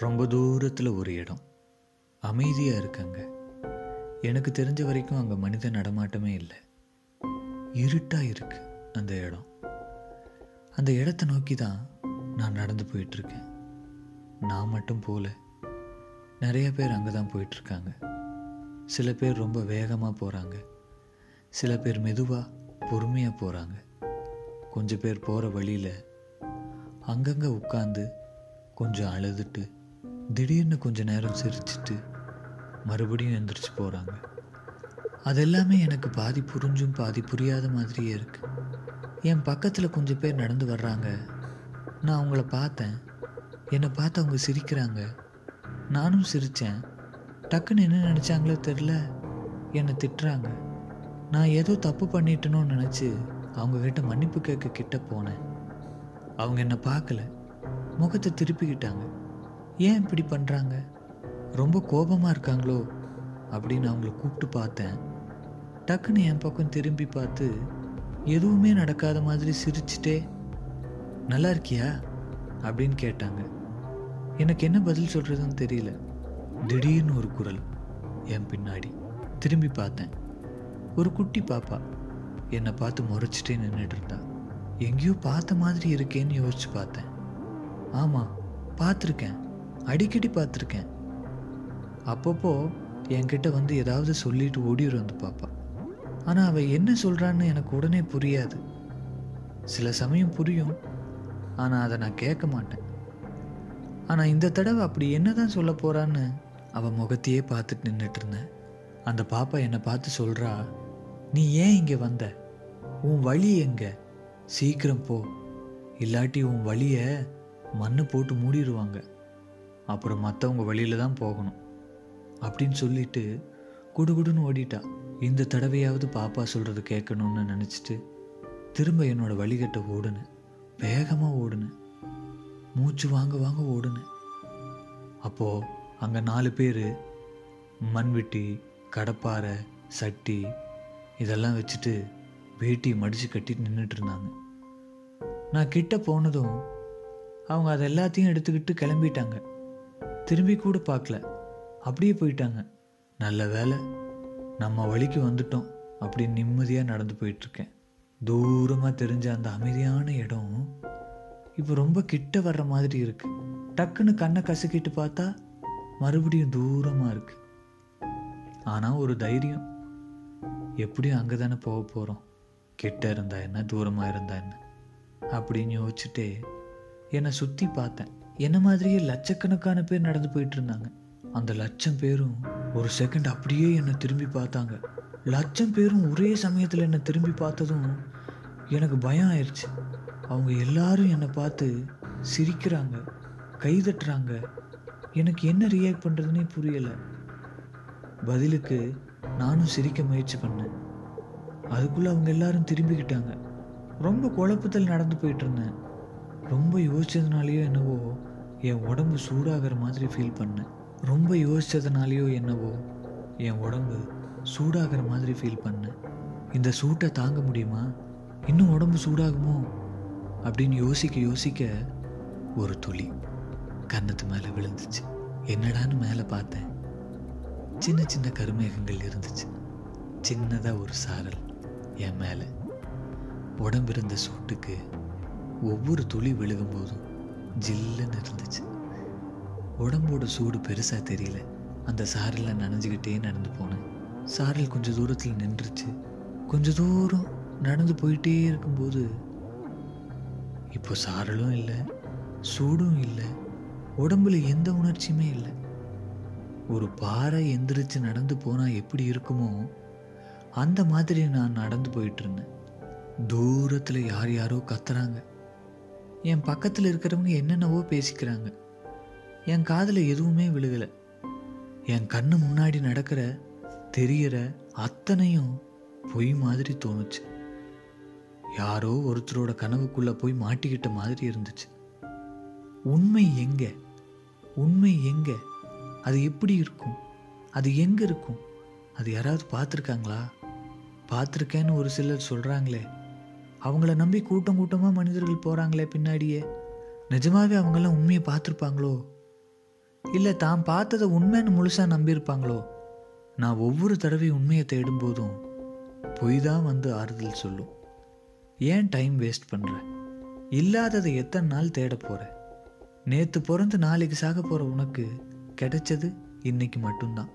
ரொம்ப தூரத்தில் ஒரு இடம். அமைதியாக இருக்காங்க. எனக்கு தெரிஞ்ச வரைக்கும் அங்கே மனித நடமாட்டமே இல்லை. இருட்டாக இருக்கு அந்த இடம். அந்த இடத்த நோக்கி தான் நான் நடந்து போயிட்டுருக்கேன். நான் மட்டும் போகல நிறைய பேர் அங்கே தான் போயிட்டுருக்காங்க. சில பேர் ரொம்ப வேகமாக போகிறாங்க சில பேர் மெதுவாக பொறுமையாக போகிறாங்க கொஞ்சம் பேர் போகிற வழியில் அங்கங்கே உட்காந்து கொஞ்சம் அழுதுட்டு திடீர்னு கொஞ்ச நேரம் சிரிச்சிட்டு மறுபடியும் எந்திரிச்சு போகிறாங்க அது எல்லாமே எனக்கு பாதி புரிஞ்சும் பாதி புரியாத மாதிரியே இருக்கு. என் பக்கத்தில் கொஞ்சம் பேர் நடந்து வர்றாங்க. நான் அவங்கள பார்த்தேன். என்னை பார்த்து அவங்க சிரிக்கிறாங்க. நானும் சிரித்தேன் டக்குன்னு என்ன நினச்சாங்களோ தெரில என்னை திட்டுறாங்க. நான் ஏதோ தப்பு பண்ணிட்டேனோன்னு நினச்சி அவங்கக்கிட்ட மன்னிப்பு கேட்க கிட்ட போனேன். அவங்க என்னை பார்க்கல. முகத்தை திருப்பிக்கிட்டாங்க. ஏன் இப்படி பண்ணுறாங்க ரொம்ப கோபமாக இருக்காங்களோ? அப்படின்னு அவங்கள கூப்பிட்டு பார்த்தேன். டக்குன்னு என் பக்கம் திரும்பி பார்த்து எதுவுமே நடக்காத மாதிரி சிரிச்சிட்டே நல்லா இருக்கியா? அப்படின்னு கேட்டாங்க. எனக்கு என்ன பதில் சொல்கிறதுன்னு தெரியல. திடீர்னு ஒரு குரல் என் பின்னாடி திரும்பி பார்த்தேன். ஒரு குட்டி பாப்பா என்னை பார்த்து முறைச்சிட்டே நின்றுட்டு இருந்தா. எங்கேயோ பார்த்த மாதிரி இருக்கேன்னு யோசிச்சு பார்த்தேன். ஆமாம் பார்த்துருக்கேன். அடிக்கடி பார்த்துருக்கேன். அப்பப்போ என்கிட்ட வந்து ஏதாவது சொல்லிட்டு ஓடிடும் வந்து பாப்பா. ஆனால் அவள் என்ன சொல்கிறான்னு எனக்கு உடனே புரியாது. சில சமயம் புரியும். ஆனால் அதை நான் கேட்க மாட்டேன். ஆனால் இந்த தடவை அப்படி என்னதான் சொல்ல போகிறான்னு அவள் முகத்தையே பார்த்துட்டு நின்றுட்டு இருந்தேன். அந்த பாப்பா என்னை பார்த்து சொல்கிறா நீ ஏன் இங்கே வந்த? உன் வழி எங்கே? சீக்கிரம் போ. இல்லாட்டி உன் வழியை மண்ணு போட்டு மூடிடுவாங்க அப்புறம் மற்றவங்க வழியில தான் போகணும். அப்படின்னு சொல்லிட்டு குடுகுடுன்னு ஓடிட்டா. இந்த தடவையாவது பாப்பா சொல்கிறது கேட்கணும்னு நினச்சிட்டு திரும்ப என்னோடய வழிகட்ட ஓடுனேன் வேகமாக ஓடுனேன் மூச்சு வாங்க வாங்க ஓடுனேன் அப்போது அங்கே நாலு பேர் மண்வெட்டி கடப்பாரை சட்டி இதெல்லாம் வச்சுட்டு வேட்டி மடித்து கட்டிட்டு நின்றுட்டு இருந்தாங்க. நான் கிட்ட போனதும் அவங்க அதை எல்லாத்தையும் எடுத்துக்கிட்டு கிளம்பிட்டாங்க. திரும்பி கூட பார்க்கல. அப்படியே போயிட்டாங்க. நல்ல வேலை நம்ம வழிக்கு வந்துட்டோம் அப்படி நிம்மதியாக நடந்து போயிட்டுருக்கேன். தூரமாக தெரிஞ்ச அந்த அமைதியான இடம் இப்போ ரொம்ப கிட்ட வர்ற மாதிரி இருக்கு. டக்குன்னு கண்ணை கசக்கிட்டு பார்த்தா மறுபடியும் தூரமாக இருக்கு. ஆனால் ஒரு தைரியம். எப்படியும் அங்கே தானே போக போகிறோம் கிட்ட இருந்தா என்ன தூரமாக இருந்தா என்ன அப்படின்னு யோசிச்சுட்டே என்னை சுற்றி பார்த்தேன். என்ன மாதிரியே லட்சக்கணக்கான பேர் நடந்து போயிட்டு இருந்தாங்க. அந்த லட்சம் பேரும் ஒரு செகண்ட் அப்படியே என்னை திரும்பி பார்த்தாங்க. லட்சம் பேரும் ஒரே சமயத்தில் என்னை திரும்பி பார்த்ததும் எனக்கு பயம் ஆயிடுச்சு. அவங்க எல்லாரும் என்னை பார்த்து சிரிக்கிறாங்க கைதட்டுறாங்க. எனக்கு என்ன ரியாக்ட் பண்ணுறதுனே புரியலை. பதிலுக்கு நானும் சிரிக்க முயற்சி பண்ணேன். அதுக்குள்ளே அவங்க எல்லாரும் திரும்பிக்கிட்டாங்க. ரொம்ப குழப்பத்தில் நடந்து போயிட்டு இருந்தேன். ரொம்ப யோசிச்சதுனாலேயோ என்னவோ என் உடம்பு சூடாகிற மாதிரி ஃபீல் பண்ணேன். ரொம்ப யோசிச்சதுனாலேயோ என்னவோ என் உடம்பு சூடாகிற மாதிரி ஃபீல் பண்ணேன். இந்த சூட்டை தாங்க முடியுமா? இன்னும் உடம்பு சூடாகுமோ? அப்படின்னு யோசிக்க யோசிக்க ஒரு துளி கன்னத்து மேலே விழுந்துச்சு. என்னடான்னு மேலே பார்த்தேன். சின்ன சின்ன கருமேகங்கள் இருந்துச்சு. சின்னதாக ஒரு சாரல் என் மேலே. உடம்பு இருந்த சூட்டுக்கு ஒவ்வொரு துளி விழுகும்போதும் ஜில்லுன்னு இருந்துச்சு. உடம்போட சூடு பெருசாக தெரியல. அந்த சாரலில் நனைஞ்சுக்கிட்டே நடந்து போனேன். சாரல் கொஞ்சம் தூரத்தில் நின்றுச்சு. கொஞ்சம் தூரம் நடந்து போயிட்டே இருக்கும்போது இப்போ சாரலும் இல்லை சூடும் இல்லை உடம்புல எந்த உணர்ச்சியுமே இல்லை. ஒரு பாறை எந்திரிச்சு நடந்து போனால் எப்படி இருக்குமோ அந்த மாதிரி நான் நடந்து போயிட்டு இருந்தேன். தூரத்தில் யார் யாரோ கத்துறாங்க. என் பக்கத்தில் இருக்கிறவங்க என்னென்னவோ பேசிக்கிறாங்க. என் காதில் எதுவுமே விழுகலை. என் கண்ணு முன்னாடி நடக்கிற தெரிகிற அத்தனையும் பொய் மாதிரி தோணுச்சு. யாரோ ஒருத்தரோட கனவுக்குள்ளே போய் மாட்டிக்கிட்ட மாதிரி இருந்துச்சு. உண்மை எங்க? உண்மை எங்க? அது எப்படி இருக்கும்? அது எங்கே இருக்கும்? அது யாராவது பார்த்துருக்காங்களா? பார்த்துருக்கேன்னு ஒரு சிலர் சொல்கிறாங்களே அவங்கள நம்பி கூட்டம் கூட்டமாக மனிதர்கள் போகிறாங்களே பின்னாடியே. நிஜமாகவே அவங்கெல்லாம் உண்மையை பார்த்துருப்பாங்களோ? இல்லை தான் பார்த்ததை உண்மைன்னு முழுசாக நம்பியிருப்பாங்களோ? நான் ஒவ்வொரு தடவையும் உண்மையை தேடும் போதும் பொய் தான் வந்து ஆறுதல் சொல்லும். ஏன் டைம் வேஸ்ட் பண்ணுற இல்லாததை எத்தனை நாள் தேட போகிற நேற்று பிறந்து நாளைக்கு சாக போகிற உனக்கு கிடைச்சது இன்னைக்கு மட்டும்தான்.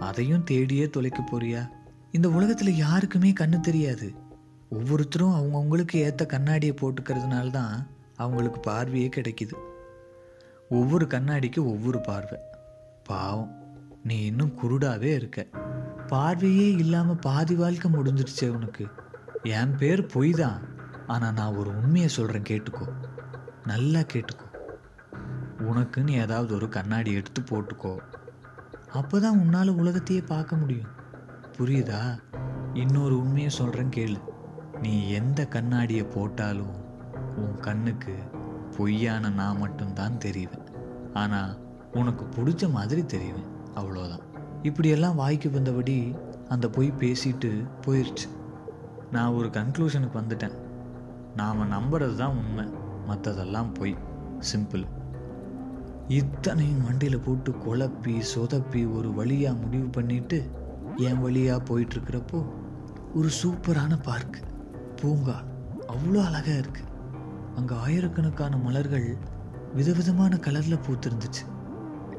அதையும் தேடியே தொலைக்க போறியா? இந்த உலகத்தில் யாருக்குமே கண்ணு தெரியாது. ஒவ்வொருத்தரும் அவங்கவுங்களுக்கு ஏற்ற கண்ணாடியை போட்டுக்கிறதுனால தான் அவங்களுக்கு பார்வையே கிடைக்குது. ஒவ்வொரு கண்ணாடிக்கு ஒவ்வொரு பார்வை. பாவம் நீ இன்னும் குருடாவே இருக்க. பார்வையே இல்லாமல் பாதி வாழ்க்கை முடிஞ்சிடுச்சே உனக்கு. என் பேர் பொய் தான் ஆனால் நான் ஒரு உண்மையை சொல்கிறேன் கேட்டுக்கோ. நல்லா கேட்டுக்கோ. உனக்குன்னு ஏதாவது ஒரு கண்ணாடி எடுத்து போட்டுக்கோ. அப்போ தான் உன்னால் உலகத்தையே பார்க்க முடியும். புரியுதா? இன்னொரு உண்மையை சொல்கிறேன் கேளு. நீ எந்த கண்ணாடியை போட்டாலும் உன் கண்ணுக்கு பொய்யான நான் மட்டும்தான் தெரிவேன் ஆனால் உனக்கு பிடிச்ச மாதிரி தெரிவேன் அவ்வளோதான் இப்படியெல்லாம் வாய்க்கு வந்தபடி அந்த பொய் பேசிட்டு போயிடுச்சு நான் ஒரு கன்க்ளூஷனுக்கு வந்துட்டேன். நாம் நம்புறது தான் உண்மை. மற்றதெல்லாம் பொய். சிம்பிள் இத்தனையும் வண்டியில் போட்டு குழப்பி சொதப்பி ஒரு வழியாக முடிவு பண்ணிட்டு என் வழியாக போயிட்டுருக்கிறப்போ ஒரு சூப்பரான பார்க்கு பூங்கா அவ்வளோ அழகாக இருக்குது அங்கே ஆயிரக்கணக்கான மலர்கள் விதவிதமான கலரில் பூத்திருந்துச்சு.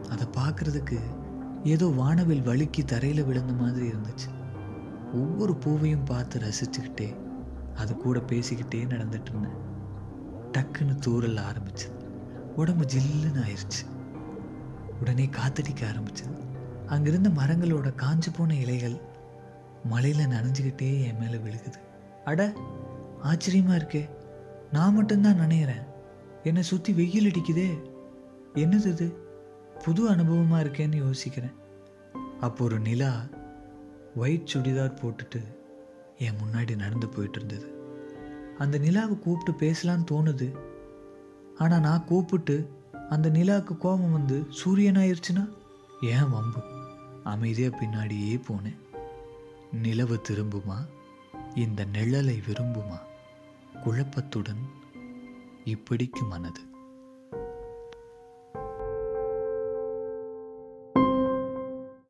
அதை பார்க்குறதுக்கு ஏதோ வானவில் வழுக்கி தரையில் விழுந்த மாதிரி இருந்துச்சு. ஒவ்வொரு பூவையும் பார்த்து ரசிச்சுக்கிட்டே அது கூட பேசிக்கிட்டே நடந்துட்டு இருந்தேன். டக்குன்னு தூரல் ஆரம்பிச்சது. உடம்பு ஜில்லுன்னு ஆயிடுச்சு உடனே காத்தடிக்க ஆரம்பிச்சது. அங்கிருந்த மரங்களோட காஞ்சு போன இலைகள் மழையில் நனைஞ்சுக்கிட்டே என் மேலே விழுகுது. அட ஆச்சரியமாக இருக்கே. நான் மட்டும்தான் நினைக்கிறேன். என்னை சுற்றி வெயில் அடிக்குதே. என்னது இது? புது அனுபவமாக இருக்கேன்னு யோசிக்கிறேன். அப்போ ஒரு நிலா ஒயிட் சுடிதார் போட்டுட்டு என் முன்னாடி நடந்து போயிட்டு இருந்தது. அந்த நிலாவை கூப்பிட்டு பேசலான்னு தோணுது. ஆனால் நான் கூப்பிட்டு அந்த நிலாவுக்கு கோபம் வந்து சூரியன் ஆயிடுச்சுன்னா ஏன் வம்பு? அமைதியாக பின்னாடியே போனேன். நிலவு திரும்புமா? இந்த நிழலை விரும்புமா? குழப்பத்துடன் இப்படிக்கு மனது.